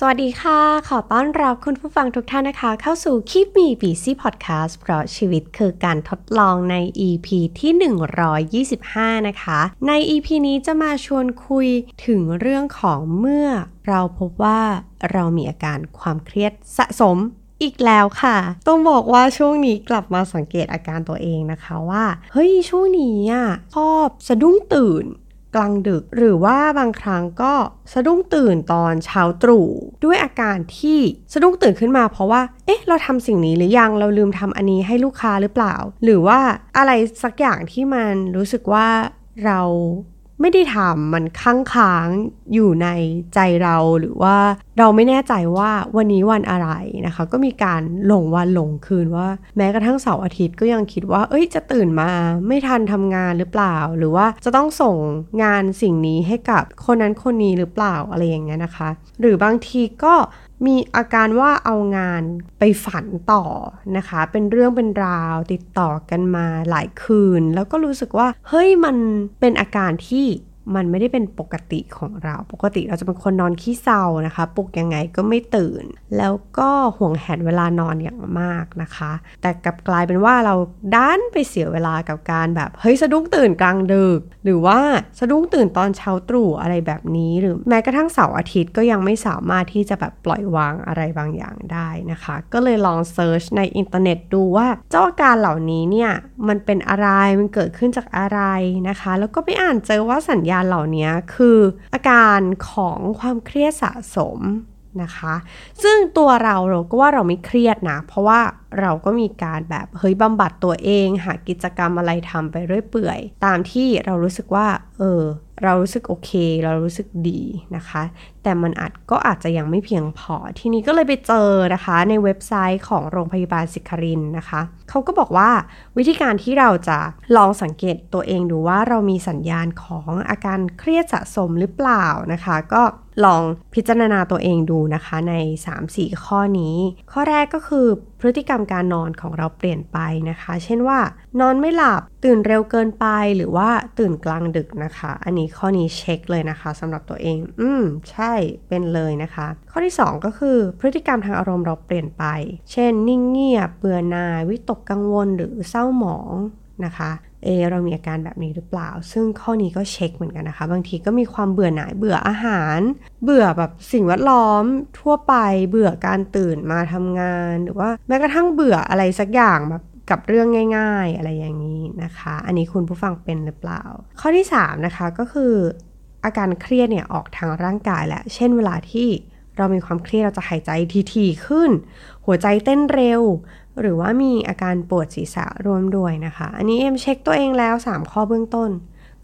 สวัสดีค่ะ ขอต้อนรับคุณผู้ฟังทุกท่านนะคะ เข้าสู่ Keep Me Busy Podcast เพราะชีวิตคือการทดลองใน EP ที่ 125 นะคะ ใน EP นี้จะมาชวนคุยถึงเรื่องของเมื่อเราพบว่าเรามีอาการความเครียดสะสมอีกแล้วค่ะ ต้องบอกว่าช่วงนี้กลับมาสังเกตอาการตัวเองนะคะว่า เฮ้ยช่วงนี้อะชอบสะดุ้งตื่น กลางดึก หรือว่าบางครั้งก็สะดุ้งตื่นตอนเช้าตรู่ด้วยอาการที่สะดุ้งตื่นขึ้นมาเพราะว่า เอ๊ะ เราทำสิ่งนี้หรือยังเราลืมทำอันนี้ให้ลูกค้าหรือเปล่า หรือว่าอะไรสักอย่างที่มันรู้สึกว่าเรา ไม่ได้ทำมันค้างค้างอยู่ในใจเราหรือว่าเราไม่แน่ใจว่าวันนี้วันอะไรนะคะ ก็มีการหลงวันหลงคืนว่า แม้กระทั่งเสาร์อาทิตย์ก็ยังคิดว่า เอ้ยจะตื่นมาไม่ทันทำงานหรือเปล่า หรือว่าจะต้องส่งงานสิ่งนี้ให้กับคนนั้นคนนี้หรือเปล่าอะไรอย่างเงี้ยนะคะ หรือบางทีก็ มีอาการว่าเอางานไปฝันต่อนะคะ เป็นเรื่องเป็นราวติดต่อกันมาหลายคืน แล้วก็รู้สึกว่า เฮ้ยมันเป็นอาการที่ มันไม่ได้เป็นปกติของเรา ปกติเราจะเป็นคนนอนขี้เศร้านะคะ ปลุกยังไงก็ไม่ตื่น แล้วก็ห่วงแหนเวลานอนอย่างมากนะคะ แต่กลับกลายเป็นว่าเราดันไปเสียเวลากับการแบบ เฮ้ยสะดุ้งตื่นกลางดึก หรือว่าสะดุ้งตื่นตอนเช้าตรู่อะไรแบบนี้ หรือแม้กระทั่งเสาร์อาทิตย์ก็ยังไม่สามารถที่จะแบบปล่อยวางอะไรบางอย่างได้นะคะ ก็เลยลอง search ในอินเทอร์เน็ตดูว่าเจ้าอาการเหล่านี้เนี่ยมันเป็นอะไร มันเกิดขึ้นจากอะไรนะคะ แล้วก็ไปอ่านเจอว่าสัญญาณเหล่านี้คืออาการของความเครียดสะสมนะคะ ซึ่งตัวเราเราก็ว่าเราไม่เครียดนะ เพราะว่าเราก็มีการแบบเฮ้ยบำบัดตัวเอง หากิจกรรมอะไรทำไปเรื่อยเปื่อย ตามที่เรารู้สึกว่า เออ เรารู้สึกโอเค เรารู้สึกดีนะคะ แต่มันอาจก็อาจจะยังไม่เพียงพอ ทีนี้ก็เลยไปเจอนะคะ ในเว็บไซต์ของโรงพยาบาลสิครินนะคะเขาก็บอกว่าวิธีการที่เราจะลองสังเกตตัวเองดูว่าเรามีสัญญาณของอาการเครียดสะสมหรือเปล่านะคะ ก็ลองพิจารณาตัวเองดูนะคะใน 3-4 ข้อนี้ ข้อแรกก็คือพฤติกรรมการนอนของเราเปลี่ยนไปนะคะ เช่นว่า นอนไม่หลับตื่นเร็วเกินไปหรือว่าตื่นกลางดึกนะคะ อันนี้ข้อนี้เช็คเลยนะคะสำหรับตัวเอง อืมใช่เป็นเลยนะคะ ข้อที่ 2 ก็คือพฤติกรรมทางอารมณ์เราเปลี่ยนไป เช่น นิ่งเงียบเบื่อหน่ายวิตกกังวลหรือเศร้าหมองนะคะเอเรามีอาการแบบนี้หรือเปล่า ซึ่งข้อนี้ก็เช็คเหมือนกันนะคะ บางทีก็มีความเบื่อหน่าย เบื่ออาหาร เบื่อแบบสิ่งแวดล้อมทั่วไป เบื่อการตื่นมาทำงาน หรือว่าแม้กระทั่งเบื่ออะไรสักอย่างแบบกับเรื่องง่าย ๆ อะไรอย่างนี้นะคะ อันนี้คุณผู้ฟังเป็นหรือเปล่า ข้อที่ 3 นะคะก็คือ อาการเครียดเนี่ยออกทางร่างกายแหละ เช่นเวลาที่เรามีความเครียดเราจะหายใจทีๆขึ้น หัวใจเต้นเร็ว หรือว่ามีอาการปวดศีรษะร่วมด้วยนะคะ อันนี้เอ็มเช็คตัวเองแล้ว 3 ข้อเบื้องต้น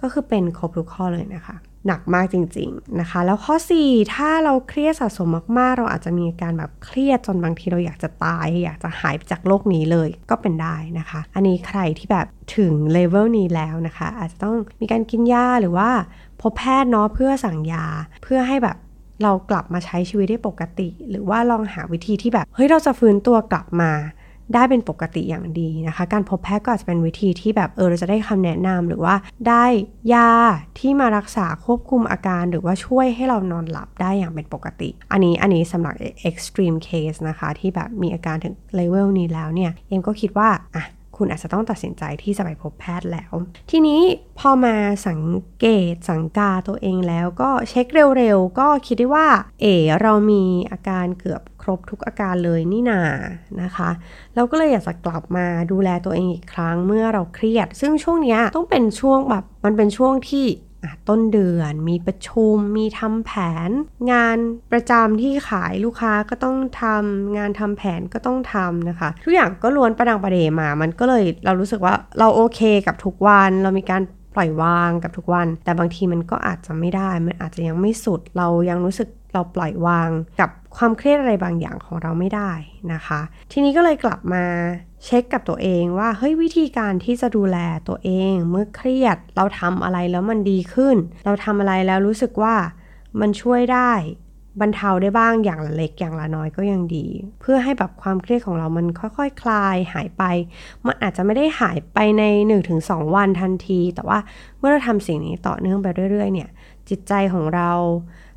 ก็คือเป็นครบทุกข้อเลยนะคะ หนักมากจริงๆนะคะ แล้วข้อ 4 ถ้าเราเครียดสะสมมากๆ เราอาจจะมีอาการแบบเครียดจนบางทีเราอยากจะตาย อยากจะหายจากโลกนี้เลยก็เป็นได้นะคะ อันนี้ใครที่แบบถึงเลเวลนี้แล้วนะคะ อาจจะต้องมีการกินยาหรือว่าพบแพทย์เนาะเพื่อสั่งยาเพื่อให้แบบเรากลับมาใช้ชีวิตได้ปกติ หรือว่าลองหาวิธีที่แบบเฮ้ยเราจะฟื้นตัวกลับมา ได้เป็นปกติอย่างดีนะคะ การพบแพทย์ก็อาจจะเป็นวิธีที่แบบเออเราจะได้คำแนะนำหรือว่าได้ยาที่มารักษาควบคุมอาการหรือว่าช่วยให้เรานอนหลับได้อย่างเป็นปกติ อันนี้อันนี้สำหรับ extreme case นะคะ ที่แบบมีอาการถึงเลเวลนี้แล้วเนี่ยเอ็มก็คิดว่าอะคุณอาจจะต้องตัดสินใจที่จะไปพบแพทย์แล้ว ทีนี้พอมาสังเกตสังกาตัวเองแล้วก็เช็คเร็วๆ ก็คิดได้ว่า เอ เรามีอาการเกือบ ครบทุกอาการเลยนี่นานะคะ เราก็เลยอยากจะกลับมาดูแลตัวเองอีกครั้งเมื่อเราเครียด ซึ่งช่วงนี้ต้องเป็นช่วงแบบมันเป็นช่วงที่ต้นเดือนมีประชุมมีทำแผน งานประจำที่ขายลูกค้าก็ต้องทำงานทำแผนก็ต้องทำนะคะ ทุกอย่างก็ล้วนประดังประเดมา มันก็เลยเรารู้สึกว่าเราโอเคกับทุกวันเรามีการปล่อยวางกับทุกวัน แต่บางทีมันก็อาจจะไม่ได้ มันอาจจะยังไม่สุดเรายังรู้สึก เราปล่อยวางกับความเครียดอะไรบางอย่างของเราไม่ได้นะคะ ทีนี้ก็เลยกลับมาเช็คกับตัวเองว่าเฮ้ยวิธีการที่จะดูแลตัวเอง เมื่อเครียดเราทำอะไรแล้วมันดีขึ้น เราทำอะไรแล้วรู้สึกว่ามันช่วยได้บรรเทาได้บ้างอย่างละเล็กอย่างละน้อยก็ยังดี เพื่อให้แบบความเครียดของเรามันค่อยๆคคลายหายไป มันอาจจะไม่ได้หายไปใน 1-2 วันทันที แต่ว่าเมื่อเราทำสิ่งนี้ต่อเนื่องไปเรื่อยๆ เนี่ย จิตใจของเรา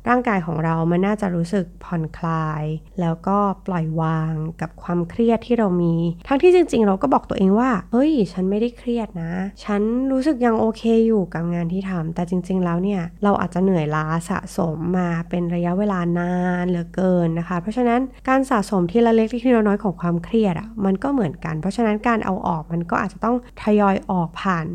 ร่างกายของเรามันน่าจะรู้สึกผ่อนคลาย แล้วก็ปล่อยวางกับความเครียดที่เรามี ทั้งที่จริง ๆ เราก็บอกตัวเองว่า เฮ้ย ฉันไม่ได้เครียดนะ ฉันรู้สึกยังโอเคอยู่กับงานที่ทำแต่จริง ๆ แล้วเนี่ย เราอาจจะเหนื่อยล้าสะสมมาเป็นระยะเวลานานเหลือเกินนะคะ เพราะฉะนั้นการสะสมทีละเล็กทีละน้อยของความเครียดอะ่ะ มันก็เหมือนกัน เพราะฉะนั้นการเอาออกมันก็อาจจะต้องทยอยออกผ่าน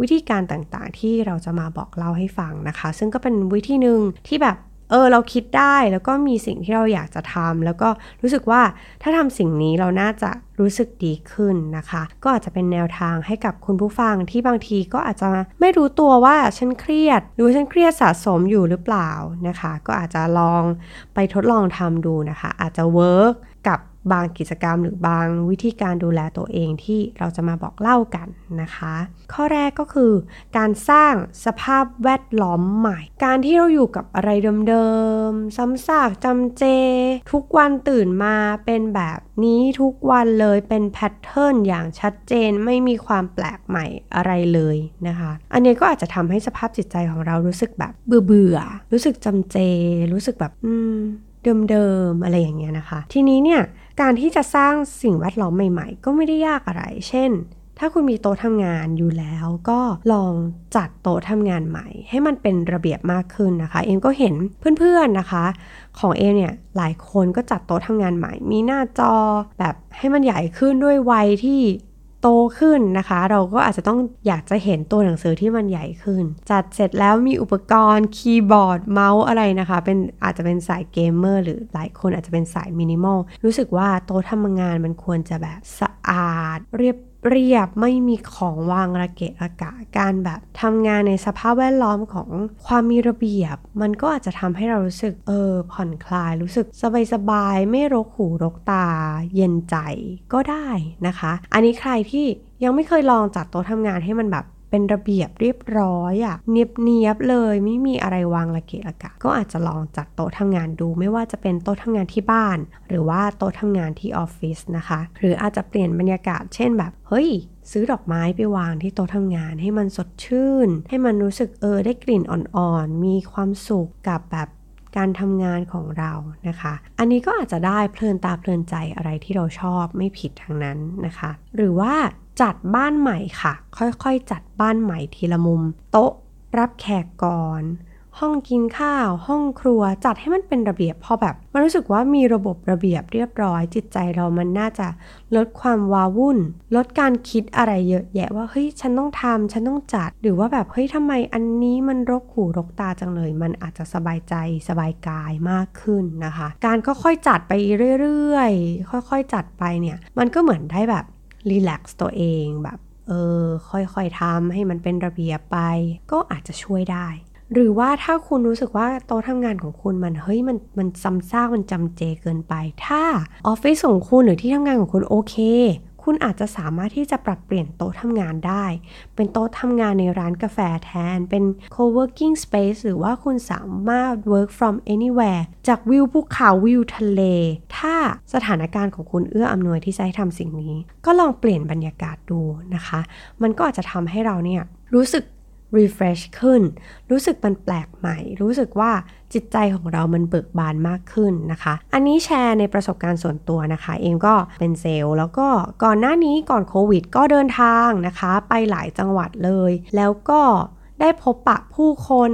วิธีการต่างๆ ที่เราจะมาบอกเล่าให้ฟังนะคะ ซึ่งก็เป็นวิธีหนึ่งที่แบบ เออเราคิดได้แล้วก็มีสิ่งที่เราอยากจะทำแล้วก็รู้สึกว่าถ้าทำสิ่งนี้เราน่าจะรู้สึกดีขึ้นนะคะ ก็อาจจะเป็นแนวทางให้กับคุณผู้ฟังที่บางทีก็อาจจะไม่รู้ตัวว่าฉันเครียด หรือฉันเครียดสะสมอยู่หรือเปล่านะคะ ก็อาจจะลองไปทดลองทำดูนะคะ อาจจะเวิร์กกับ บางกิจกรรมหรือบางวิธีการดูแลตัวเองที่เราจะมาบอกเล่ากันนะคะ ข้อแรกก็คือการสร้างสภาพแวดล้อมใหม่ การที่เราอยู่กับอะไรเดิมๆ ซ้ำซากจำเจ ทุกวันตื่นมาเป็นแบบนี้ทุกวันเลยเป็นแพทเทิร์นอย่างชัดเจนไม่มีความแปลกใหม่อะไรเลยนะคะ อันนี้ก็อาจจะทำให้สภาพจิตใจของเรารู้สึกแบบเบื่อเบื่อรู้สึกจำเจ รู้สึกแบบ อืมเดิมๆอะไรอย่างเงี้ยนะคะ ทีนี้เนี่ย การที่จะสร้างสิ่งแวดล้อมใหม่ๆ ก็ไม่ได้ยากอะไร เช่น ถ้าคุณมีโต๊ะทำงานอยู่แล้ว ก็ลองจัดโต๊ะทำงานใหม่ ให้มันเป็นระเบียบมากขึ้นนะคะ เอ็มก็เห็นเพื่อนๆนะคะ ของเอ็มเนี่ยหลายคนก็จัดโต๊ะทำงานใหม่ มีหน้าจอแบบให้มันใหญ่ขึ้นด้วยวัยที่ โตขึ้นนะคะ เราก็อาจจะต้องอยากจะเห็นตัวหนังสือที่มันใหญ่ขึ้น จัดเสร็จแล้วมีอุปกรณ์คีย์บอร์ดเมาส์อะไรนะคะ เป็นอาจจะเป็นสายเกมเมอร์หรือหลายคนอาจจะเป็นสายมินิมอลรู้สึกว่าโต๊ะทำงานมันควรจะแบบสะอาดเรียบ เรียบไม่มีของวางระเกะระกะการแบบทำงานในสภาพแวดล้อมของความมีระเบียบ มันก็อาจจะทำให้เรารู้สึกเออผ่อนคลายรู้สึกสบายๆไม่รกหูรกตา เย็นใจก็ได้นะคะ อันนี้ใครที่ยังไม่เคยลองจัดโต๊ะทำงานให้มันแบบ เป็นระเบียบเรียบร้อยอะ่ะเนียบเนียบเลยไม่มีอะไรวางระเกะระกะ ก็อาจจะลองจัดโต๊ะทำงานดู ไม่ว่าจะเป็นโต๊ะทำงานที่บ้าน หรือว่าโต๊ะทำงานที่ออฟฟิศนะคะ หรืออาจจะเปลี่ยนบรรยากาศ เช่นแบบ เฮ้ยซื้อดอกไม้ไปวางที่โต๊ะทำงานให้มันสดชื่น ให้มันรู้สึกเออได้กลิ่นอ่อนๆ มีความสุขกับแบบการทำงานของเรานะคะ อันนี้ก็อาจจะได้เพลินตาเพลินใจอะไรที่เราชอบไม่ผิดทางนั้นนะคะ หรือว่า จัดบ้านใหม่ค่ะ ค่อยๆ จัดบ้านใหม่ทีละมุม โต๊ะรับแขกก่อน ห้องกินข้าว ห้องครัวจัดให้มันเป็นระเบียบพอแบบมันรู้สึกว่ามีระบบระเบียบเรียบร้อย จิตใจเรามันน่าจะลดความวาวุ่น ลดการคิดอะไรเยอะแยะว่าเฮ้ยฉันต้องทำฉันต้องจัด หรือว่าแบบเฮ้ยทำไมอันนี้มันรกหูรกตาจังเลย มันอาจจะสบายใจสบายกายมากขึ้นนะคะ การค่อยๆจัดไปเรื่อยๆ ค่อย ๆ จัดไปเนี่ย มันก็เหมือนได้แบบ รีแลกซ์ตัวเองแบบเออค่อยๆทำให้มันเป็นระเบียบไป ก็อาจจะช่วยได้ หรือว่าถ้าคุณรู้สึกว่าโต๊ะทำงานของคุณมันเฮ้ยมันมันซ้ำซากมันจำเจเกินไป ถ้าออฟฟิศของคุณหรือที่ทำงานของคุณโอเค คุณอาจจะสามารถที่จะปรับเปลี่ยนโต๊ะทำงานได้ เป็นโต๊ะทำงานในร้านกาแฟแทน เป็น co-working space หรือว่าคุณสามารถ work from anywhere จากวิวภูเขาวิวทะเล ถ้าสถานการณ์ของคุณเอื้ออำนวยที่จะให้ทำสิ่งนี้ ก็ลองเปลี่ยนบรรยากาศดูนะคะ มันก็อาจจะทำให้เราเนี่ยรู้สึก refresh ขึ้น รู้สึกมันแปลกใหม่ รู้สึกว่าจิตใจของเรามันเบิกบานมากขึ้นนะคะ อันนี้แชร์ในประสบการณ์ส่วนตัวนะคะ เองก็เป็นเซลล์ แล้วก็ก่อนหน้านี้ก่อนโควิด ก็เดินทางนะคะ ไปหลายจังหวัดเลย แล้วก็ได้พบปะผู้คน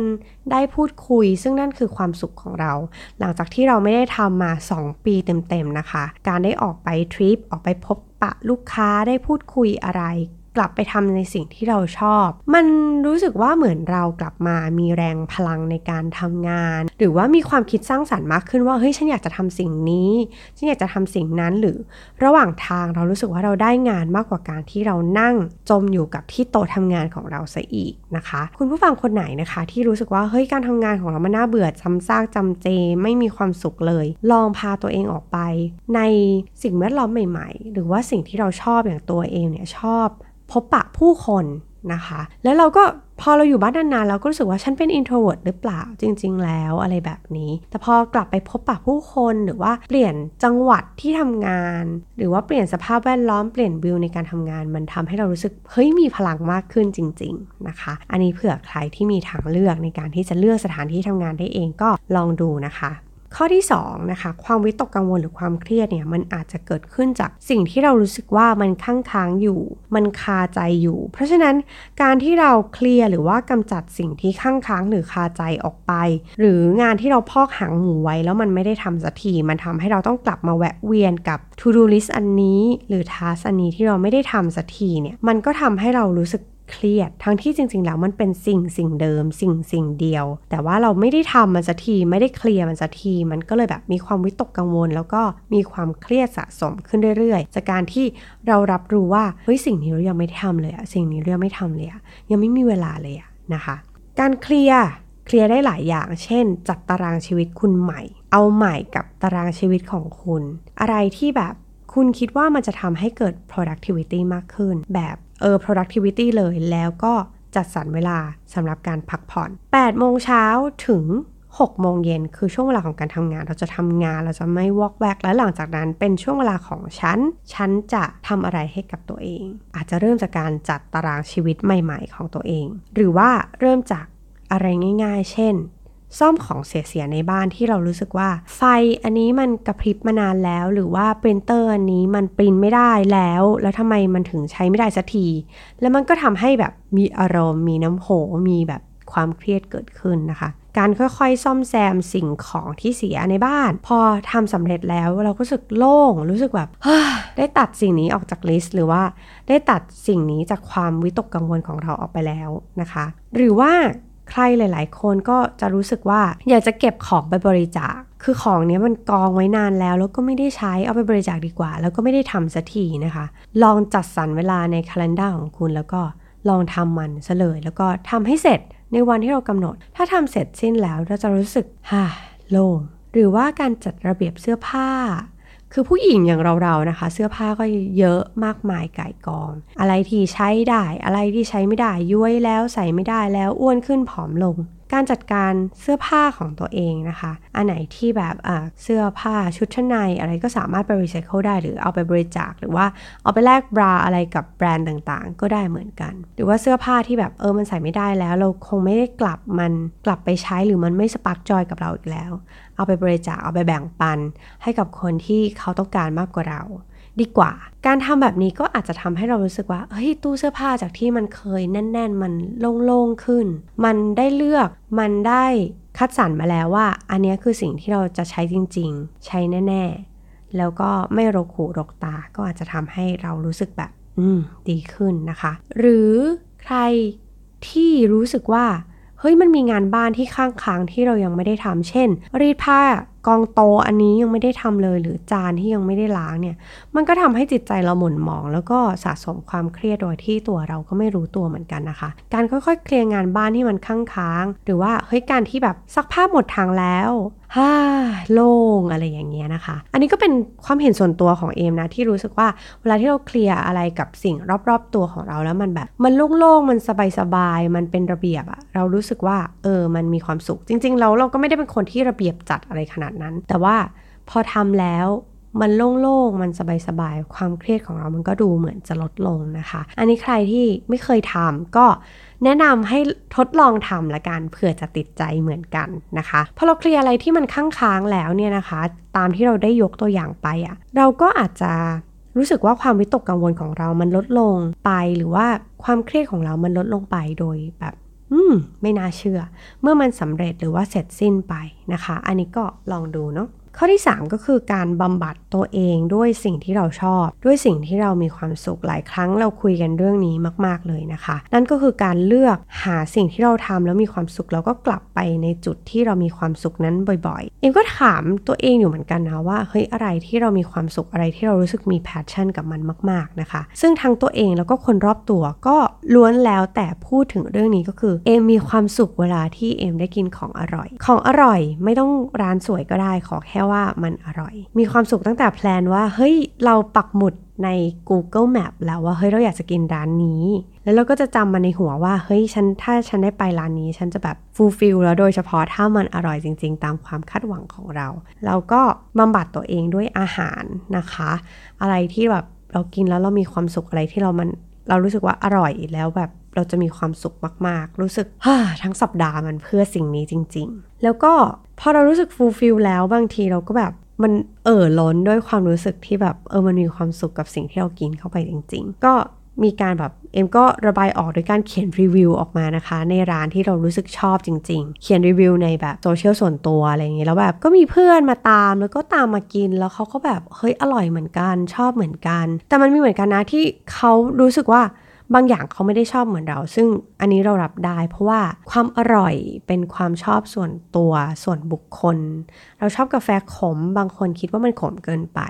ได้พูดคุย ซึ่งนั่นคือความสุขของเรา หลังจากที่เราไม่ได้ทำมา 2 ปีเต็มๆนะคะ การได้ออกไปทริปออกไปพบปะลูกค้าได้พูดคุยอะไร กลับไปทำในสิ่งที่เราชอบ มันรู้สึกว่าเหมือนเรากลับมามีแรงพลังในการทำงาน หรือว่ามีความคิดสร้างสรรค์มากขึ้นว่าเฮ้ยฉันอยากจะทำสิ่งนี้ ฉันอยากจะทำสิ่งนั้นหรือระหว่างทางเรารู้สึกว่าเราได้งานมากกว่าการที่เรานั่งจมอยู่กับที่โต๊ะทำงานของเราซะอีกนะคะ คุณผู้ฟังคนไหนนะคะ ที่รู้สึกว่าเฮ้ยการทำงานของเรามันน่าเบื่อซ้ำซากจำเจ ไม่มีความสุขเลย ลองพาตัวเองออกไป ในสิ่งแวดล้อมใหม่ ๆ หรือว่าสิ่งที่เราชอบอย่างตัวเองเนี่ยชอบ พบปะผู้คนนะคะ แล้วเราก็พอเราอยู่บ้านนานๆเราก็รู้สึกว่าฉันเป็น introvert หรือเปล่าจริง ๆ แล้วอะไรแบบนี้ แต่พอกลับไปพบปะผู้คนหรือว่าเปลี่ยนจังหวัดที่ทำงาน หรือว่าเปลี่ยนสภาพแวดล้อมเปลี่ยนวิวในการทำงาน มันทำให้เรารู้สึกเฮ้ยมีพลังมากขึ้นจริง ๆ นะคะ อันนี้เผื่อใครที่มีทางเลือกในการที่จะเลือกสถานที่ทำงานได้เองก็ลองดูนะคะ ข้อที่2นะคะความวิตกกังวลหรือความเครียดเนี่ยมันอาจจะเกิดขึ้นจากสิ่งที่เรารู้สึกว่ามันค้างค้างอยู่ มันคาใจอยู่ เพราะฉะนั้นการที่เราเคลียร์หรือว่ากำจัดสิ่งที่ค้างค้างหรือคาใจออกไป หรืองานที่เราพอกหางหมูไว้แล้วมันไม่ได้ทำสักทีมันทำให้เราต้องกลับมาแวะเวียนกับ to do list อันนี้ หรือ task อันนี้ที่เราไม่ได้ทำสักทีเนี่ยมันก็ทำให้เรารู้สึก เครียด ทั้งที่จริง ๆ แล้วมันเป็นสิ่งสิ่งเดิม สิ่งสิ่งเดียว แต่ว่าเราไม่ได้ทำมันสักทีไม่ได้เคลียร์มันสักทีมันก็เลยแบบมีความวิตกกังวล แล้วก็มีความเครียดสะสมขึ้นเรื่อยๆ จากการที่เรารับรู้ว่าเฮ้ยสิ่งนี้เรายังไม่ทำเลยอะสิ่งนี้เรายังไม่ทำเลยอะยังไม่มีเวลาเลยอะนะคะ การเคลียร์เคลียร์ได้หลายอย่าง เช่น จัดตารางชีวิตคุณใหม่ เอาใหม่กับตารางชีวิตของคุณ อะไรที่แบบคุณคิดว่ามันจะทำให้เกิด productivity มากขึ้น แบบ เออ productivity เลยแล้วก็จัดสรรเวลาสำหรับการพักผ่อน 8 โมงเช้าถึง 6 โมงเย็นคือช่วงเวลาของการทำงาน เราจะทำงานเราจะไม่วอกแวกแล้วหลังจากนั้นเป็นช่วงเวลาของฉัน ฉันจะทำอะไรให้กับตัวเอง อาจจะเริ่มจากการจัดตารางชีวิตใหม่ ๆ ของตัวเอง หรือว่าเริ่มจากอะไรง่าย ๆ เช่น ซ่อมของเสียๆในบ้านที่เรารู้สึกว่า ไฟอันนี้มันกระพริบมานานแล้ว หรือว่าพรินเตอร์อันนี้มันพรินต์ไม่ได้แล้ว แล้วทำไมมันถึงใช้ไม่ได้สักที แล้วมันก็ทำให้แบบมีอารมณ์ มีน้ำโหมีแบบความเครียดเกิดขึ้นนะคะ การค่อยๆ ซ่อมแซมสิ่งของที่เสียในบ้าน พอทำสำเร็จแล้วเราก็รู้สึกโล่ง รู้สึกแบบได้ตัดสิ่งนี้ออกจาก list หรือว่าได้ตัดสิ่งนี้จากความวิตกกังวลของเราออกไปแล้วนะคะ หรือว่า ใครหลาย ๆ คนก็จะรู้สึกว่าอยากจะเก็บของไปบริจาค คือของนี้มันกองไว้นานแล้ว แล้วก็ไม่ได้ใช้เอาไปบริจาคดีกว่า แล้วก็ไม่ได้ทำสักทีนะคะ ลองจัดสรรเวลาในคัล endar ของคุณแล้วก็ลองทำมันซะเลย แล้วก็ทำให้เสร็จในวันที่เรากำหนด ถ้าทำเสร็จสิ้นแล้วเราจะรู้สึกฮ่าโล่งหรือว่าการจัดระเบียบเสื้อผ้า คือผู้หญิงอย่างเราๆนะคะ เสื้อผ้าก็เยอะมากมายก่ายกอง อะไรที่ใช้ได้ อะไรที่ใช้ไม่ได้ย้วยแล้วใส่ไม่ได้แล้วอ้วนขึ้นผอมลง การจัดการเสื้อผ้าของตัวเองนะคะ อันไหนที่แบบอ่าเสื้อผ้าชุดชั้นในอะไรก็สามารถไปรีไซเคิลได้หรือเอาไปบริจาคหรือว่าเอาไปแลกบราอะไรกับแบรนด์ต่างๆ ก็ได้เหมือนกัน หรือว่าเสื้อผ้าที่แบบเออมันใส่ไม่ได้แล้ว เราคงไม่ได้กลับมันกลับไปใช้หรือมันไม่สปาร์กจอยกับเราอีกแล้ว เอาไปบริจาคเอาไปแบ่งปัน ให้กับคนที่เขาต้องการมากกว่าเรา ดีกว่า การทำแบบนี้ก็อาจจะทำให้เรารู้สึกว่าเฮ้ยตู้เสื้อผ้าจากที่มันเคยแน่น ๆ มันโล่งๆขึ้น มันได้เลือกมันได้คัดสรรมาแล้วว่า อันนี้คือสิ่งที่เราจะใช้จริง ๆ ใช้แน่ ๆ แล้วก็ไม่รกหูรกตาก็อาจจะทำให้เรารู้สึกแบบ อืม ดีขึ้นนะคะ หรือใครที่รู้สึกว่า เฮ้ยมันมีงานบ้านที่ข้างๆที่เรายังไม่ได้ทำเช่น รีดผ้า กองโตอันนี้ยังไม่ได้ทำเลย หรือจานที่ยังไม่ได้ล้างเนี่ย มันก็ทำให้จิตใจเราหม่นหมอง แล้วก็สะสมความเครียดโดยที่ตัวเราก็ไม่รู้ตัวเหมือนกันนะคะ การค่อยๆ เคลียร์งานบ้านที่มันค้างๆหรือว่าเฮ้ยการที่แบบซักผ้าหมดทางแล้วฮ่าโล่งอะไรอย่างเงี้ยนะคะ อันนี้ก็เป็นความเห็นส่วนตัวของเอมนะที่รู้สึกว่าเวลาที่เราเคลียร์อะไรกับสิ่งรอบๆตัวของเราแล้วมันแบบ มันโล่งๆมันสบายๆมันเป็นระเบียบอะเรารู้สึกว่าเออมันมีความสุข จริง ๆ เราเราก็ไม่ได้เป็นคนที่ระเบียบจัดอะไรขนาดนั้น แต่ว่าพอทำแล้วมันโล่งๆ มันสบายๆ ความเครียดของเรามันก็ดูเหมือนจะลดลงนะคะ อันนี้ใครที่ไม่เคยทำก็แนะนำให้ทดลองทำละกันเผื่อจะติดใจเหมือนกันนะคะพอเราเคลียร์อะไรที่มันค้างๆแล้วเนี่ยนะคะ ตามที่เราได้ยกตัวอย่างไปอะ่ะเราก็อาจจะรู้สึกว่าความวิตกกังวลของเรามันลดลงไปหรือว่าความเครียดของเรามันลดลงไปโดยแบบ อืม ไม่น่าเชื่อ เมื่อมันสำเร็จหรือว่าเสร็จสิ้นไปนะคะ อันนี้ก็ลองดูเนาะ ข้อที่ 3 ก็คือการบำบัดตัวเองด้วยสิ่งที่เราชอบ ด้วยสิ่งที่เรามีความสุขหลายครั้งเราคุยกันเรื่องนี้มาก ๆเลยนะคะ นั่นก็คือการเลือกหาสิ่งที่เราทำแล้วมีความสุขแล้วก็กลับไปในจุดที่เรามีความสุขนั้นบ่อยๆ เอ็มก็ถามตัวเองอยู่เหมือนกันนะว่าเฮ้ยอะไรที่เรามีความสุขอะไรที่เรารู้สึกมี passion กับมันมาก ๆนะคะ ซึ่งทั้งตัวเองแล้วก็คนรอบตัวก็ล้วนแล้วแต่พูดถึงเรื่องนี้ก็คือเอ็มมีความสุขเวลาที่เอ็มได้กินของอร่อย ของอร่อยไม่ต้องร้านสวยก็ได้ขอแค่ว่ามันอร่อย มีความสุขตั้งแต่ plan ว่า เฮ้ย เราปักหมุดใน Google Map แล้วว่า เฮ้ย เราอยากจะกินร้านนี้ แล้วเราก็จะจำมันในหัวว่า เฮ้ย ฉัน ถ้าฉันได้ไปร้านนี้ ฉันจะแบบ fulfill แล้วโดยเฉพาะถ้ามันอร่อยจริง ๆ ตามความคาดหวังของเรา เราก็บำบัดตัวเองด้วยอาหารนะคะ อะไรที่แบบเรากินแล้วเรามีความสุขอะไรที่เรามัน เรารู้สึกว่าอร่อยแล้วแบบ เราจะมีความสุขมาก ๆ รู้สึกว่าทั้งสัปดาห์มันเพื่อสิ่งนี้จริง ๆ แล้วก็พอเรารู้สึก fulfill แล้วบางทีเราก็แบบมันเอ่อล้นด้วยความรู้สึกที่แบบเออมันมีความสุขกับสิ่งที่เรากินเข้าไปจริง ๆ ก็มีการแบบเอ็มก็ระบายออกโดยการเขียนรีวิวออกมานะคะ ในร้านที่เรารู้สึกชอบจริง ๆ เขียนรีวิวในแบบโซเชียลส่วนตัวอะไรอย่างเงี้ยแล้วแบบก็มีเพื่อนมาตามแล้วก็ตามมากินแล้วเขาก็แบบเฮ้ยอร่อยเหมือนกันชอบเหมือนกัน แต่มันมีเหมือนกันนะที่เขารู้สึกว่า บางอย่างเขาไม่ได้ชอบเหมือนเรา ซึ่งอันนี้เรารับได้ เพราะว่าความอร่อยเป็นความชอบส่วนตัวส่วนบุคคล เราชอบกาแฟขม บางคนคิดว่ามันขมเกินไป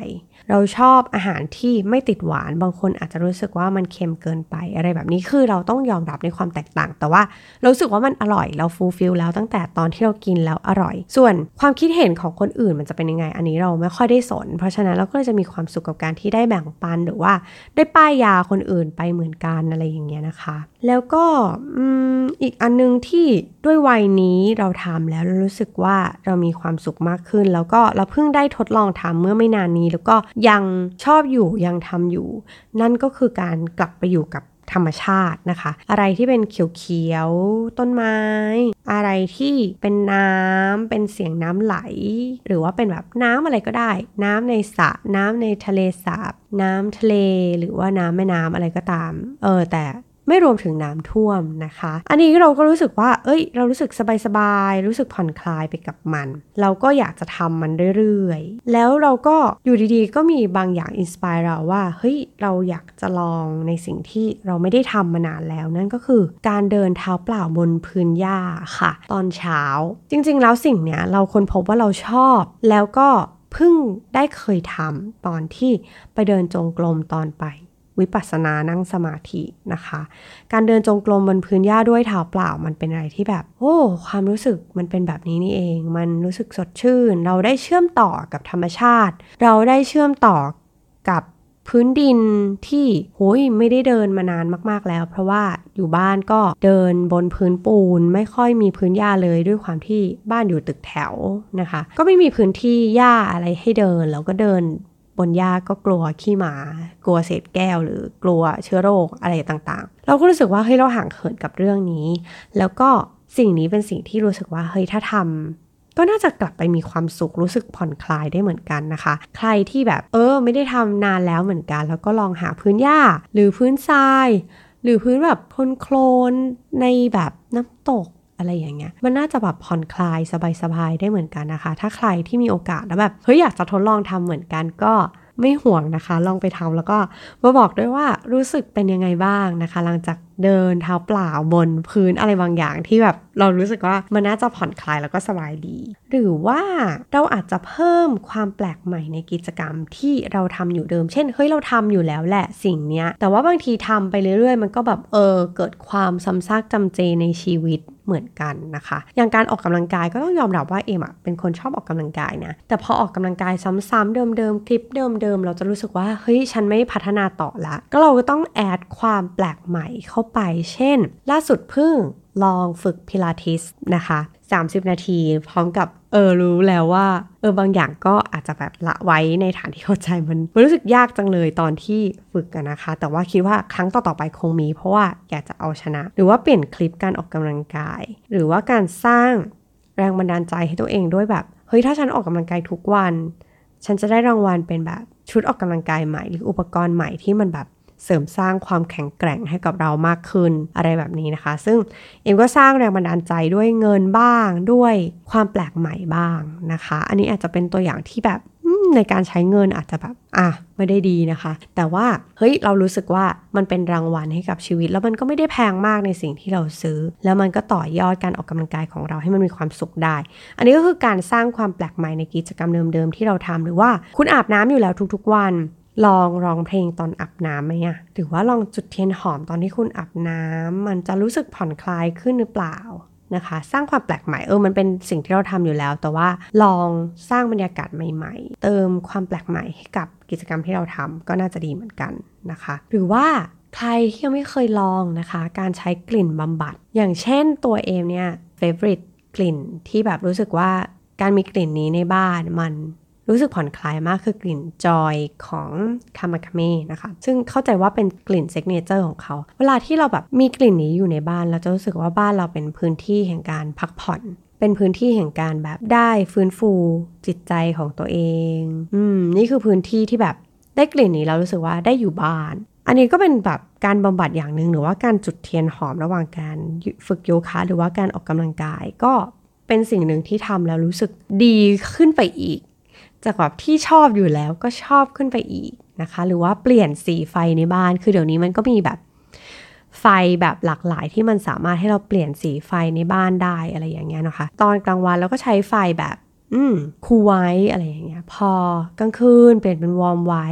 เราชอบอาหารที่ไม่ติดหวาน บางคนอาจจะรู้สึกว่ามันเค็มเกินไป อะไรแบบนี้คือเราต้องยอมรับในความแตกต่าง แต่ว่าเรารู้สึกว่ามันอร่อยเรา fulfill แล้วตั้งแต่ตอนที่เรากินแล้วอร่อย ส่วนความคิดเห็นของคนอื่นมันจะเป็นยังไง อันนี้เราไม่ค่อยได้สน เพราะฉะนั้นเราก็จะมีความสุขกับการที่ได้แบ่งปันหรือว่าได้ป้ายยาคนอื่นไปเหมือนกันอะไรอย่างเงี้ยนะคะ แล้วก็อีกอันนึงที่ด้วยวัยนี้เราทำแล้วรรู้สึกว่าเรามีความสุขมากขึ้น แล้วก็เราเพิ่งได้ทดลองทำเมื่อไม่นานนี้ แล้วก็ยังชอบอยู่ยังทำอยู่ นั่นก็คือการกลับไปอยู่กับ ธรรมชาตินะคะ อะไรที่เป็นเขียวๆต้นไม้ อะไรที่เป็นน้ำเป็นเสียงน้ำไหล หรือว่าเป็นแบบน้ำอะไรก็ได้ น้ำในสระน้ำในทะเลสาบ น้ำทะเลหรือว่าน้ำแม่น้ำอะไรก็ตาม เออแต่ ไม่รวมถึงน้ำท่วมนะคะ อันนี้เราก็รู้สึกว่า เอ้ย เรารู้สึกสบายๆ รู้สึกผ่อนคลายไปกับมัน เราก็อยากจะทำมันเรื่อยๆ แล้วเราก็อยู่ดีๆ ก็มีบางอย่างอินสปายเราว่า เฮ้ย เราอยากจะลองในสิ่งที่เราไม่ได้ทำมานานแล้ว นั่นก็คือการเดินเท้าเปล่าบนพื้นหญ้าค่ะ ตอนเช้า จริงๆ แล้วสิ่งเนี้ยเราค้นพบว่าเราชอบ แล้วก็เพิ่งได้เคยทำตอนที่ไปเดินจงกรมตอนไป วิปัสสนานั่งสมาธินะคะ การเดินจงกรมบนพื้นหญ้าด้วยเท้าเปล่า มันเป็นอะไรที่แบบ โอ้ ความรู้สึกมันเป็นแบบนี้นี่เอง มันรู้สึกสดชื่น เราได้เชื่อมต่อกับธรรมชาติ เราได้เชื่อมต่อกับพื้นดินที่โหยไม่ได้เดินมานานมาก ๆแล้ว เพราะว่าอยู่บ้านก็เดินบนพื้นปูน ไม่ค่อยมีพื้นหญ้าเลยด้วยความที่บ้านอยู่ตึกแถวนะคะ ก็ไม่มีพื้นที่หญ้าอะไรให้เดินแล้วก็เดิน บนหญ้าก็กลัวขี้หมา กลัวเศษแก้วหรือกลัวเชื้อโรคอะไรต่างๆ เราก็รู้สึกว่าเฮ้ยเราห่างเหินกับเรื่องนี้ แล้วก็สิ่งนี้เป็นสิ่งที่รู้สึกว่าเฮ้ยถ้าทำก็น่าจะกลับไปมีความสุขรู้สึกผ่อนคลายได้เหมือนกันนะคะ ใครที่แบบเออไม่ได้ทำนานแล้วเหมือนกัน แล้วก็ลองหาพื้นหญ้าหรือพื้นทราย หรือพื้นแบบพนโคลนในแบบน้ำตก อะไรอย่างเงี้ย มันน่าจะแบบผ่อนคลายสบายๆได้เหมือนกันนะคะ ถ้าใครที่มีโอกาสแล้วแบบเฮ้ยอยากจะทดลองทำเหมือนกันก็ไม่ห่วงนะคะ ลองไปทำแล้วก็มาบอกด้วยว่ารู้สึกเป็นยังไงบ้างนะคะ หลังจากเดินเท้าเปล่าบนพื้นอะไรบางอย่างที่แบบเรารู้สึกว่ามันน่าจะผ่อนคลายแล้วก็สบายดี หรือว่าเราอาจจะเพิ่มความแปลกใหม่ในกิจกรรมที่เราทำอยู่เดิม เช่นเฮ้ยเราทำอยู่แล้วแหละสิ่งเนี้ย แต่ว่าบางทีทำไปเรื่อยๆ มันก็แบบเออเกิดความซ้ำซากจำเจในชีวิตเหมือนกันนะคะ อย่างการออกกำลังกายก็ต้องยอมรับว่าเอมอะเป็นคนชอบออกกำลังกายนะ แต่พอออกกำลังกายซ้ำๆเดิมๆคลิปเดิมๆเราจะรู้สึกว่าเฮ้ยฉันไม่พัฒนาต่อละ ก็เราก็ต้องแอดความแปลกใหม่เข้าไป เช่น ล่าสุดเพิ่งลองฝึกพิลาทิสนะคะ 30 นาทีพร้อมกับเออรู้แล้วว่าเออบางอย่างก็อาจจะแบบละไว้ในฐานที่เข้าใจมันมันรู้สึกยากจังเลยตอนที่ฝึกกันนะคะ แต่ว่าคิดว่าครั้งต่อๆไปคงมี เพราะว่าอยากจะเอาชนะ หรือว่าเปลี่ยนคลิปการออกกำลังกาย หรือว่าการสร้างแรงบันดาลใจให้ตัวเองด้วยแบบเฮ้ยถ้าฉันออกกำลังกายทุกวัน ฉันจะได้รางวัลเป็นแบบชุดออกกำลังกายใหม่ หรืออุปกรณ์ใหม่ที่มันแบบ เสริมสร้างความแข็งแกร่งให้กับเรามากขึ้นอะไรแบบนี้นะคะ ซึ่งเอ็มก็สร้างแรงบันดาลใจด้วยเงินบ้างด้วยความแปลกใหม่บ้างนะคะ อันนี้อาจจะเป็นตัวอย่างที่แบบในการใช้เงินอาจจะแบบอะไม่ได้ดีนะคะ แต่ว่าเฮ้ยเรารู้สึกว่ามันเป็นรางวัลให้กับชีวิต แล้วมันก็ไม่ได้แพงมากในสิ่งที่เราซื้อ แล้วมันก็ต่อยอดการออกกำลังกายของเราให้มันมีความสุขได้ อันนี้ก็คือการสร้างความแปลกใหม่ในกิจกรรมเดิมๆที่เราทำหรือว่าคุณอาบน้ำอยู่แล้วทุกๆวัน ลองร้องเพลงตอนอาบน้ำไหมอะหรือว่าลองจุดเทียนหอมตอนที่คุณอาบน้ำมันจะรู้สึกผ่อนคลายขึ้นหรือเปล่านะคะ สร้างความแปลกใหม่เออมันเป็นสิ่งที่เราทำอยู่แล้ว แต่ว่าลองสร้างบรรยากาศใหม่ ๆ เติมความแปลกใหม่ให้กับกิจกรรมที่เราทำก็น่าจะดีเหมือนกันนะคะ หรือว่าใครที่ยังไม่เคยลองนะคะ การใช้กลิ่นบำบัด อย่างเช่นตัวเอมเนี่ย favorite กลิ่นที่แบบรู้สึกว่าการมีกลิ่นนี้ในบ้านมัน รู้สึกผ่อนคลายมากคือกลิ่น Joy ของ Karmakamet นะคะ ซึ่งเข้าใจว่าเป็นกลิ่น signature ของเขา เวลาที่เราแบบมีกลิ่นนี้อยู่ในบ้านเราจะรู้สึกว่าบ้านเราเป็นพื้นที่แห่งการพักผ่อน เป็นพื้นที่แห่งการแบบได้ฟื้นฟูจิตใจของตัวเอง อืมนี่คือพื้นที่ที่แบบได้กลิ่นนี้เรารู้สึกว่าได้อยู่บ้าน อันนี้ก็เป็นแบบการบำบัดอย่างหนึ่งหรือว่าการจุดเทียนหอมระหว่างการฝึกโยคะ หรือว่าการออกกำลังกายก็เป็นสิ่งหนึ่งที่ทำแล้วรู้สึกดีขึ้นไปอีก จากแบบที่ชอบอยู่แล้วก็ชอบขึ้นไปอีกนะคะ หรือว่าเปลี่ยนสีไฟในบ้าน คือเดี๋ยวนี้มันก็มีแบบไฟแบบหลากหลายที่มันสามารถให้เราเปลี่ยนสีไฟในบ้านได้อะไรอย่างเงี้ยนะคะ ตอนกลางวันเราก็ใช้ไฟแบบ อืมคูไว้อะไรอย่างเงี้ย พอกลางคืนเปลี่ยนเป็นวอร์มไว้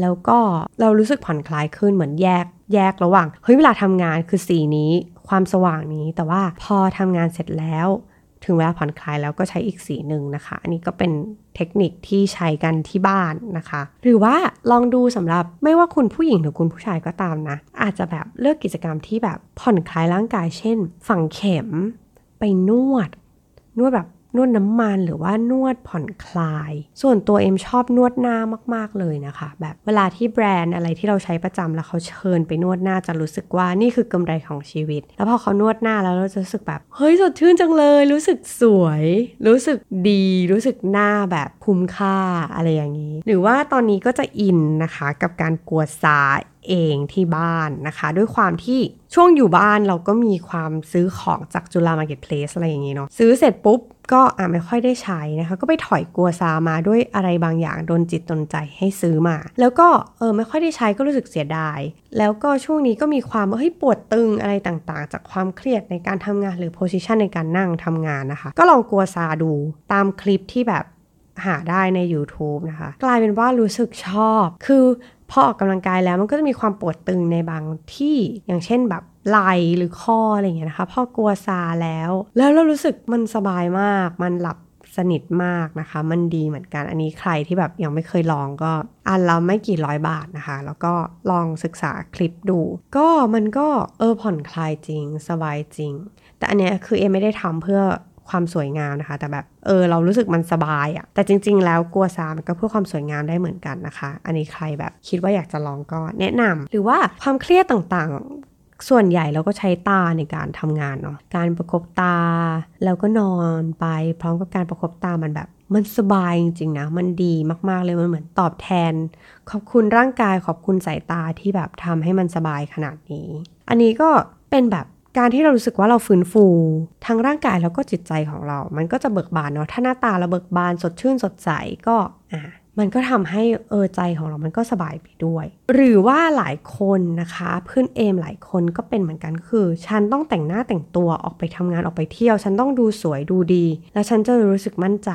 แล้วก็เรารู้สึกผ่อนคลายขึ้นเหมือนแยกแยกระหว่างเฮ้ยเวลาทำงานคือสีนี้ความสว่างนี้แต่ว่าพอทำงานเสร็จแล้ว ถึงเวลาผ่อนคลายแล้วก็ใช้อีกสีหนึ่งนะคะ อันนี้ก็เป็นเทคนิคที่ใช้กันที่บ้านนะคะ หรือว่าลองดูสำหรับไม่ว่าคุณผู้หญิงหรือคุณผู้ชายก็ตามนะ อาจจะแบบเลือกกิจกรรมที่แบบผ่อนคลายร่างกาย เช่น ฝังเข็ม ไปนวด นวดแบบ นวดน้ำมันหรือว่านวดผ่อนคลาย ส่วนตัวเอ็มชอบนวดหน้ามาก ๆ เลยนะคะ แบบเวลาที่แบรนด์อะไรที่เราใช้ประจำแล้วเขาเชิญไปนวดหน้าจะรู้สึกว่านี่คือกำไรของชีวิต แล้วพอเขานวดหน้าแล้วเราจะรู้สึกแบบ เฮ้ยสดชื่นจังเลย รู้สึกสวย รู้สึกดี รู้สึกหน้าแบบคุ้มค่าอะไรอย่างนี้ หรือว่าตอนนี้ก็จะอินนะคะกับการกัวซาเองที่บ้านนะคะ ด้วยความที่ ช่วงอยู่บ้านเราก็มีความซื้อของจากจุฬา Marketplace อะไรอย่างนี้เนาะซื้อเสร็จปุ๊บก็อ่าไม่ค่อยได้ใช้นะคะ ก็ไปถอยกัวซามาด้วยอะไรบางอย่างดลจิตดลใจให้ซื้อมา แล้วก็เออไม่ค่อยได้ใช้ก็รู้สึกเสียดาย แล้วก็ช่วงนี้ก็มีความเฮ้ยปวดตึงอะไรต่างๆ จากความเครียดในการทำงานหรือ position ในการนั่งทำงานนะคะ ก็ลองกัวซาดูตามคลิปที่แบบหาได้ใน YouTube นะคะ กลายเป็นว่ารู้สึกชอบ คือ พอออกกำลังกายแล้วมันก็จะมีความปวดตึงในบางที่อย่างเช่นแบบไหล่หรือข้ออะไรเงี้ยนะคะพอกลัวซาแล้ว แล้วเรารู้สึกมันสบายมาก มันหลับสนิทมากนะคะ มันดีเหมือนกันอันนี้ใครที่แบบยังไม่เคยลองก็อันเราไม่กี่ร้อยบาทนะคะ แล้วก็ลองศึกษาคลิปดู ก็มันก็เออผ่อนคลายจริง สบายจริง แต่อันเนี้ยคือเอไม่ได้ทำเพื่อ ความสวยงามนะคะ แต่แบบเออเรารู้สึกมันสบายอะแต่จริง ๆ แล้วกลัวซามันก็เพื่อความสวยงามได้เหมือนกันนะคะ อันนี้ใครแบบคิดว่าอยากจะลองก็แนะนำหรือว่าความเครียดต่างๆส่วนใหญ่เราก็ใช้ตาในการทำงานเนาะ การประคบตา แล้วก็นอนไปพร้อมกับการประคบตามันแบบมันสบายจริงๆนะ มันดีมากๆเลย มันเหมือนตอบแทน ขอบคุณร่างกาย ขอบคุณสายตาที่แบบทำให้มันสบายขนาดนี้ อันนี้ก็เป็นแบบ การที่เรารู้สึกว่าเราฟื้นฟูทั้งร่างกายแล้วก็จิตใจของเรา มันก็จะเบิกบานเนาะถ้าหน้าตาเราเบิกบานสดชื่นสดใสก็อะมันก็ทำให้เออใจของเรามันก็สบายไปด้วย หรือว่าหลายคนนะคะเพื่อนเอมหลายคนก็เป็นเหมือนกันคือ ฉันต้องแต่งหน้าแต่งตัวออกไปทำงานออกไปเที่ยว ฉันต้องดูสวยดูดี แล้วฉันจะรู้สึกมั่นใจ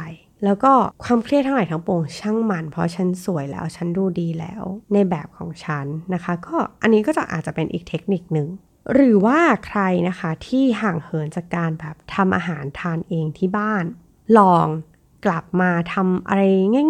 แล้วก็ความเครียดทั้งหลายทั้งปวงช่างมัน เพราะฉันสวยแล้วฉันดูดีแล้ว ในแบบของฉันนะคะ ก็อันนี้ก็จะอาจจะเป็นอีกเทคนิคหนึ่ง หรือว่าใครนะคะที่ห่างเหินจากการแบบทำอาหารทานเองที่บ้าน ลองกลับมาทำอะไร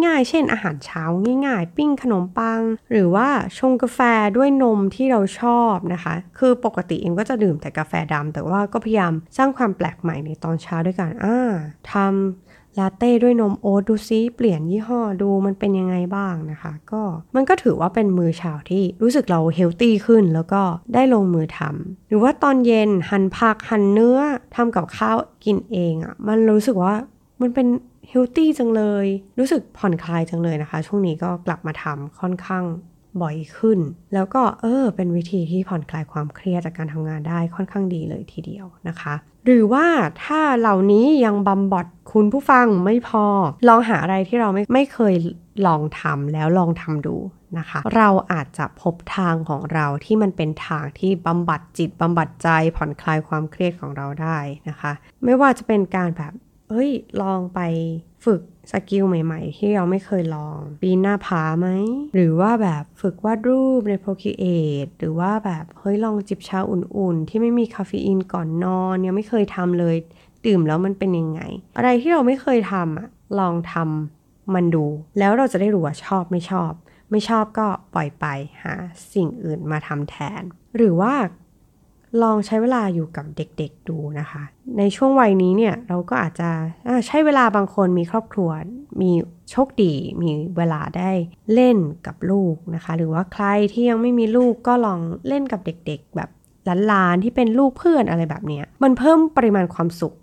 ง่าย ๆ เช่นอาหารเช้าง่าย ๆ ปิ้งขนมปัง หรือว่าชงกาแฟด้วยนมที่เราชอบนะคะ คือปกติเองก็จะดื่มแต่กาแฟดำแต่ว่าก็พยายามสร้างความแปลกใหม่ในตอนเช้าด้วยกันอ่าทำ ลาเต้ด้วยนมโอ๊ตดูซิเปลี่ยนยี่ห้อดูมันเป็นยังไงบ้างนะคะ ก็มันก็ถือว่าเป็นมื้อเช้าที่รู้สึกเรา healthy ขึ้นแล้วก็ได้ลงมือทำหรือว่าตอนเย็นหั่นผักหั่นเนื้อทำกับข้าวกินเองอะ่ะมันรู้สึกว่ามันเป็น healthy จังเลย รู้สึกผ่อนคลายจังเลยนะคะ ช่วงนี้ก็กลับมาทำค่อนข้าง บ่อยขึ้น แล้วก็เออ เป็นวิธีที่ผ่อนคลายความเครียดจากการทำงานได้ค่อนข้างดีเลยทีเดียวนะคะ หรือว่าถ้าเหล่านี้ยังบำบัดคุณผู้ฟังไม่พอ ลองหาอะไรที่เราไม่ไม่เคยลองทำแล้วลองทำดูนะคะ เราอาจจะพบทางของเราที่มันเป็นทางที่บำบัดจิตบำบัดใจผ่อนคลายความเครียดของเราได้นะคะ ไม่ว่าจะเป็นการแบบเอ้ย ลองไปฝึก skill ใหม่ๆ ที่เราไม่เคยลอง ปีนหน้าผาไหม หรือว่าแบบฝึกวาดรูปใน Procreate หรือว่าแบบเฮ้ยลองจิบชาอุ่นๆ ที่ไม่มีคาเฟอีนก่อนนอนยังไม่เคยทำเลย ดื่มแล้วมันเป็นยังไง อะไรที่เราไม่เคยทำอะลองทำมันดู แล้วเราจะได้รู้ว่าชอบไม่ชอบ ไม่ชอบก็ปล่อยไปหาสิ่งอื่นมาทำแทน หรือว่า ลองใช้เวลาอยู่กับเด็กๆดูนะคะ ในช่วงวัยนี้เนี่ยเราก็อาจจะใช้เวลาบางคนมีครอบครัว มีโชคดี มีเวลาได้เล่นกับลูกนะคะ หรือว่าใครที่ยังไม่มีลูกก็ลองเล่นกับเด็กๆ แบบหลานๆที่เป็นลูกเพื่อนอะไรแบบนี้มันเพิ่มปริมาณความสุข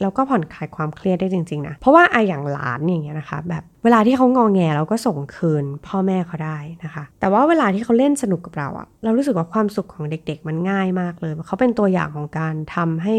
แล้วก็ผ่อนคลายความเครียดได้จริง ๆ นะ เพราะว่าไออย่างหลานอย่างเงี้ยนะคะ แบบเวลาที่เขางองแงเราก็ส่งคืนพ่อแม่เขาได้นะคะ แต่ว่าเวลาที่เขาเล่นสนุกกับเราอะเรารู้สึกว่าความสุขของเด็ก ๆ มันง่ายมากเลยเขาเป็นตัวอย่างของการทำให้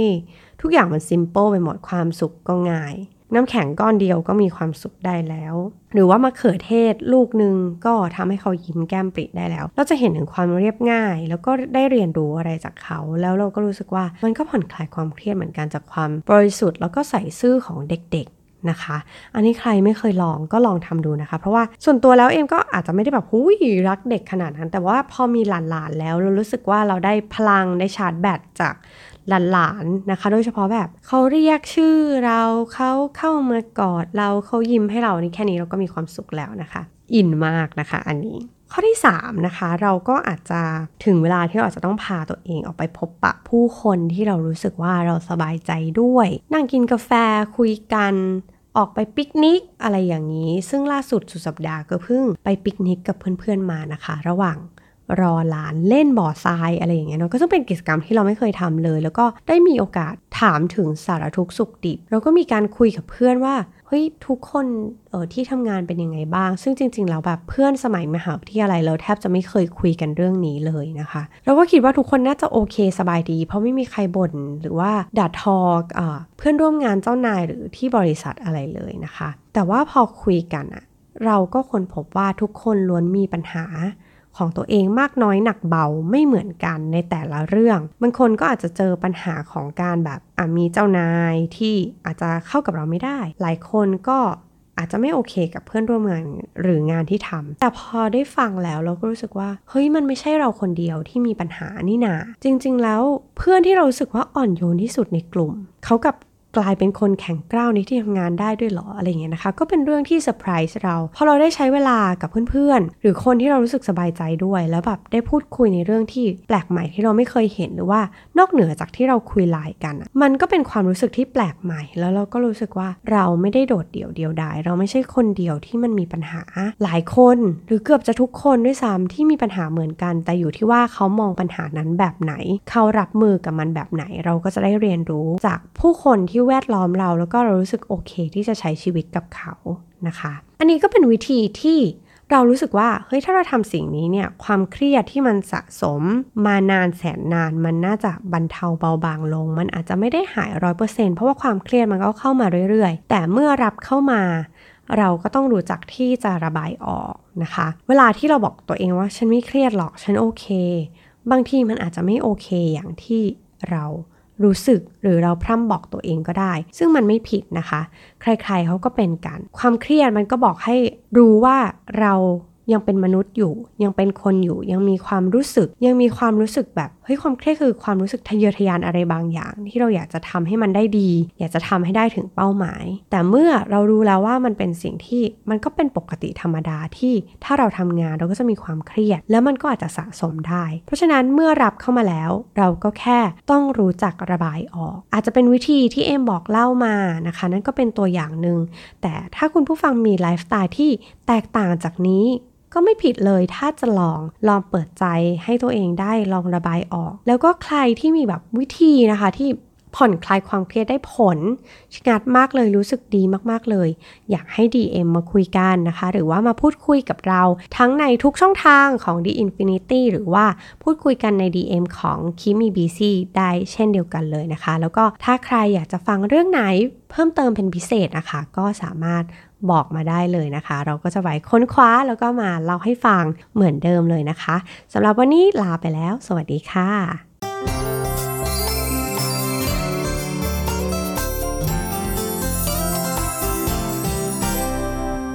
ทุกอย่างมันซิมเปิลไปหมดความสุขก็ง่าย น้ำแข็งก้อนเดียวก็มีความสุขได้แล้ว หรือว่ามะเขือเทศลูกหนึ่งก็ทำให้เขายิ้มแก้มปริได้แล้ว เราจะเห็นถึงความเรียบง่าย แล้วก็ได้เรียนรู้อะไรจากเขา แล้วเราก็รู้สึกว่ามันก็ผ่อนคลายความเครียดเหมือนกันจากความบริสุทธิ์แล้วก็ใส่ซื่อของเด็กนะคะ อันนี้ใครไม่เคยลองก็ลองทำดูนะคะ เพราะว่าส่วนตัวแล้วเอ็มก็อาจจะไม่ได้แบบหุยรักเด็กขนาดนั้น แต่ว่าพอมีหลานๆแล้วเรารู้สึกว่าเราได้พลังได้ชาร์จแบตจาก หลานๆนะคะ โดยเฉพาะแบบเขาเรียกชื่อเราเขาเข้ามากอดเราเขายิ้มให้เรานี่แค่นี้เราก็มีความสุขแล้วนะคะ อินมากนะคะ อันนี้ข้อที่ 3 นะคะ เราก็อาจจะถึงเวลาที่เราจะต้องพาตัวเองออกไปพบปะผู้คนที่เรารู้สึกว่าเราสบายใจด้วย นั่งกินกาแฟคุยกันออกไปปิกนิกอะไรอย่างนี้ ซึ่งล่าสุดสุดสัปดาห์ก็เพิ่งไปปิกนิกกับเพื่อนๆมานะคะ ระหว่าง รอหลานเล่นบ่อทรายอะไรอย่างเงี้ยเนาะก็ต้องเป็นกิจกรรมที่เราไม่เคยทำเลย แล้วก็ได้มีโอกาสถามถึงสารทุกสุขดิบเราก็มีการคุยกับเพื่อนว่าเฮ้ยทุกคนเออที่ทำงานเป็นยังไงบ้าง ซึ่งจริงๆแล้วแบบเพื่อนสมัยมหาวิทยาลัยเราแทบจะไม่เคยคุยกันเรื่องนี้เลยนะคะเราก็คิดว่าทุกคนน่าจะโอเคสบายดี เพราะไม่มีใครบ่นหรือว่าด่าทอเออเพื่อนร่วมงานเจ้านายหรือที่บริษัทอะไรเลยนะคะ แต่ว่าพอคุยกันอะเราก็ค้นพบว่าทุกคนล้วนมีปัญหา ของตัวเองมากน้อยหนักเบาไม่เหมือนกันในแต่ละเรื่อง บางคนก็อาจจะเจอปัญหาของการแบบมีเจ้านายที่อาจจะเข้ากับเราไม่ได้ หลายคนก็อาจจะไม่โอเคกับเพื่อนร่วมงานหรืองานที่ทำแต่พอได้ฟังแล้วเราก็รู้สึกว่า เฮ้ยมันไม่ใช่เราคนเดียวที่มีปัญหานี่นาจริง ๆ แล้วเพื่อนที่เรารู้สึกว่าอ่อนโยนที่สุดในกลุ่ม เขากับ กลายเป็นคนแข็งกร้าวในที่ทำงานได้ด้วยหรออะไรเงี้ยนะคะ ก็เป็นเรื่องที่เซอร์ไพรส์เราพอเราได้ใช้เวลากับเพื่อนๆ หรือคนที่เรารู้สึกสบายใจด้วย แล้วแบบได้พูดคุยในเรื่องที่แปลกใหม่ที่เราไม่เคยเห็นหรือว่านอกเหนือจากที่เราคุยไลน์กัน มันก็เป็นความรู้สึกที่แปลกใหม่ แล้วเราก็รู้สึกว่าเราไม่ได้โดดเดี่ยวเดียวดายเราไม่ใช่คนเดียวที่มันมีปัญหาหลายคน หรือเกือบจะทุกคนด้วยซ้ำที่มีปัญหาเหมือนกัน แต่อยู่ที่ว่าเขามองปัญหานั้นแบบไหน เขารับมือกับมันแบบไหน เราก็จะได้เรียนรู้จากผู้คนที่แวดล้อมเรา แล้วก็เรารู้สึกโอเคที่จะใช้ชีวิตกับเขานะคะ อันนี้ก็เป็นวิธีที่เรารู้สึกว่าเฮ้ยถ้าเราทำสิ่งนี้เนี่ยความเครียดที่มันสะสมมานานแสนนาน มันน่าจะบรรเทาเบาบางลง มันอาจจะไม่ได้หายร้อยเปอร์เซ็นต์เพราะว่าความเครียดมันก็เข้ามาเรื่อยๆ แต่เมื่อรับเข้ามา เราก็ต้องรู้จักที่จะระบายออกนะคะ เวลาที่เราบอกตัวเองว่าฉันไม่เครียดหรอกฉันโอเค บางทีมันอาจจะไม่โอเคอย่างที่เรา รู้สึกหรือเราพร่ำบอกตัวเองก็ได้ ซึ่งมันไม่ผิดนะคะ ใครๆเขาก็เป็นกัน ความเครียดมันก็บอกให้รู้ว่าเรา ยังเป็นมนุษย์อยู่ ยังเป็นคนอยู่ ยังมีความรู้สึก ยังมีความรู้สึกแบบเฮ้ยความเครียดคือความรู้สึกทะเยอทะยานอะไรบางอย่าง ที่เราอยากจะทำให้มันได้ดี อยากจะทำให้ได้ถึงเป้าหมาย แต่เมื่อเรารู้แล้วว่ามันเป็นสิ่งที่มันก็เป็นปกติธรรมดาที่ถ้าเราทำงานเราก็จะมีความเครียด แล้วมันก็อาจจะสะสมได้ เพราะฉะนั้นเมื่อรับเข้ามาแล้ว เราก็แค่ต้องรู้จักระบายออก อาจจะเป็นวิธีที่เอ็มบอกเล่ามานะคะ นั่นก็เป็นตัวอย่างหนึ่งแต่ถ้าคุณผู้ฟังมีไลฟ์สไตล์ที่แตกต่างจากนี้ ก็ไม่ผิดเลยถ้าจะลองลองเปิดใจให้ตัวเองได้ลองระบายออก แล้วก็ใครที่มีแบบวิธีนะคะที่ผ่อนคลายความเครียดได้ผลงัดมากเลยรู้สึกดีมากๆเลย อยากให้ DM มาคุยกันนะคะ หรือว่ามาพูดคุยกับเราทั้งในทุกช่องทางของ The Infinity หรือว่าพูดคุยกันใน DM ของ Kimi BC ได้เช่นเดียวกันเลยนะคะ แล้วก็ถ้าใครอยากจะฟังเรื่องไหนเพิ่มเติมเป็นพิเศษนะคะ ก็สามารถ บอกมาได้เลยนะคะ เราก็จะไว้ค้นคว้าแล้วก็มาเล่าให้ฟังเหมือนเดิมเลยนะคะสำหรับวันนี้ลาไปแล้ว สวัสดีค่ะ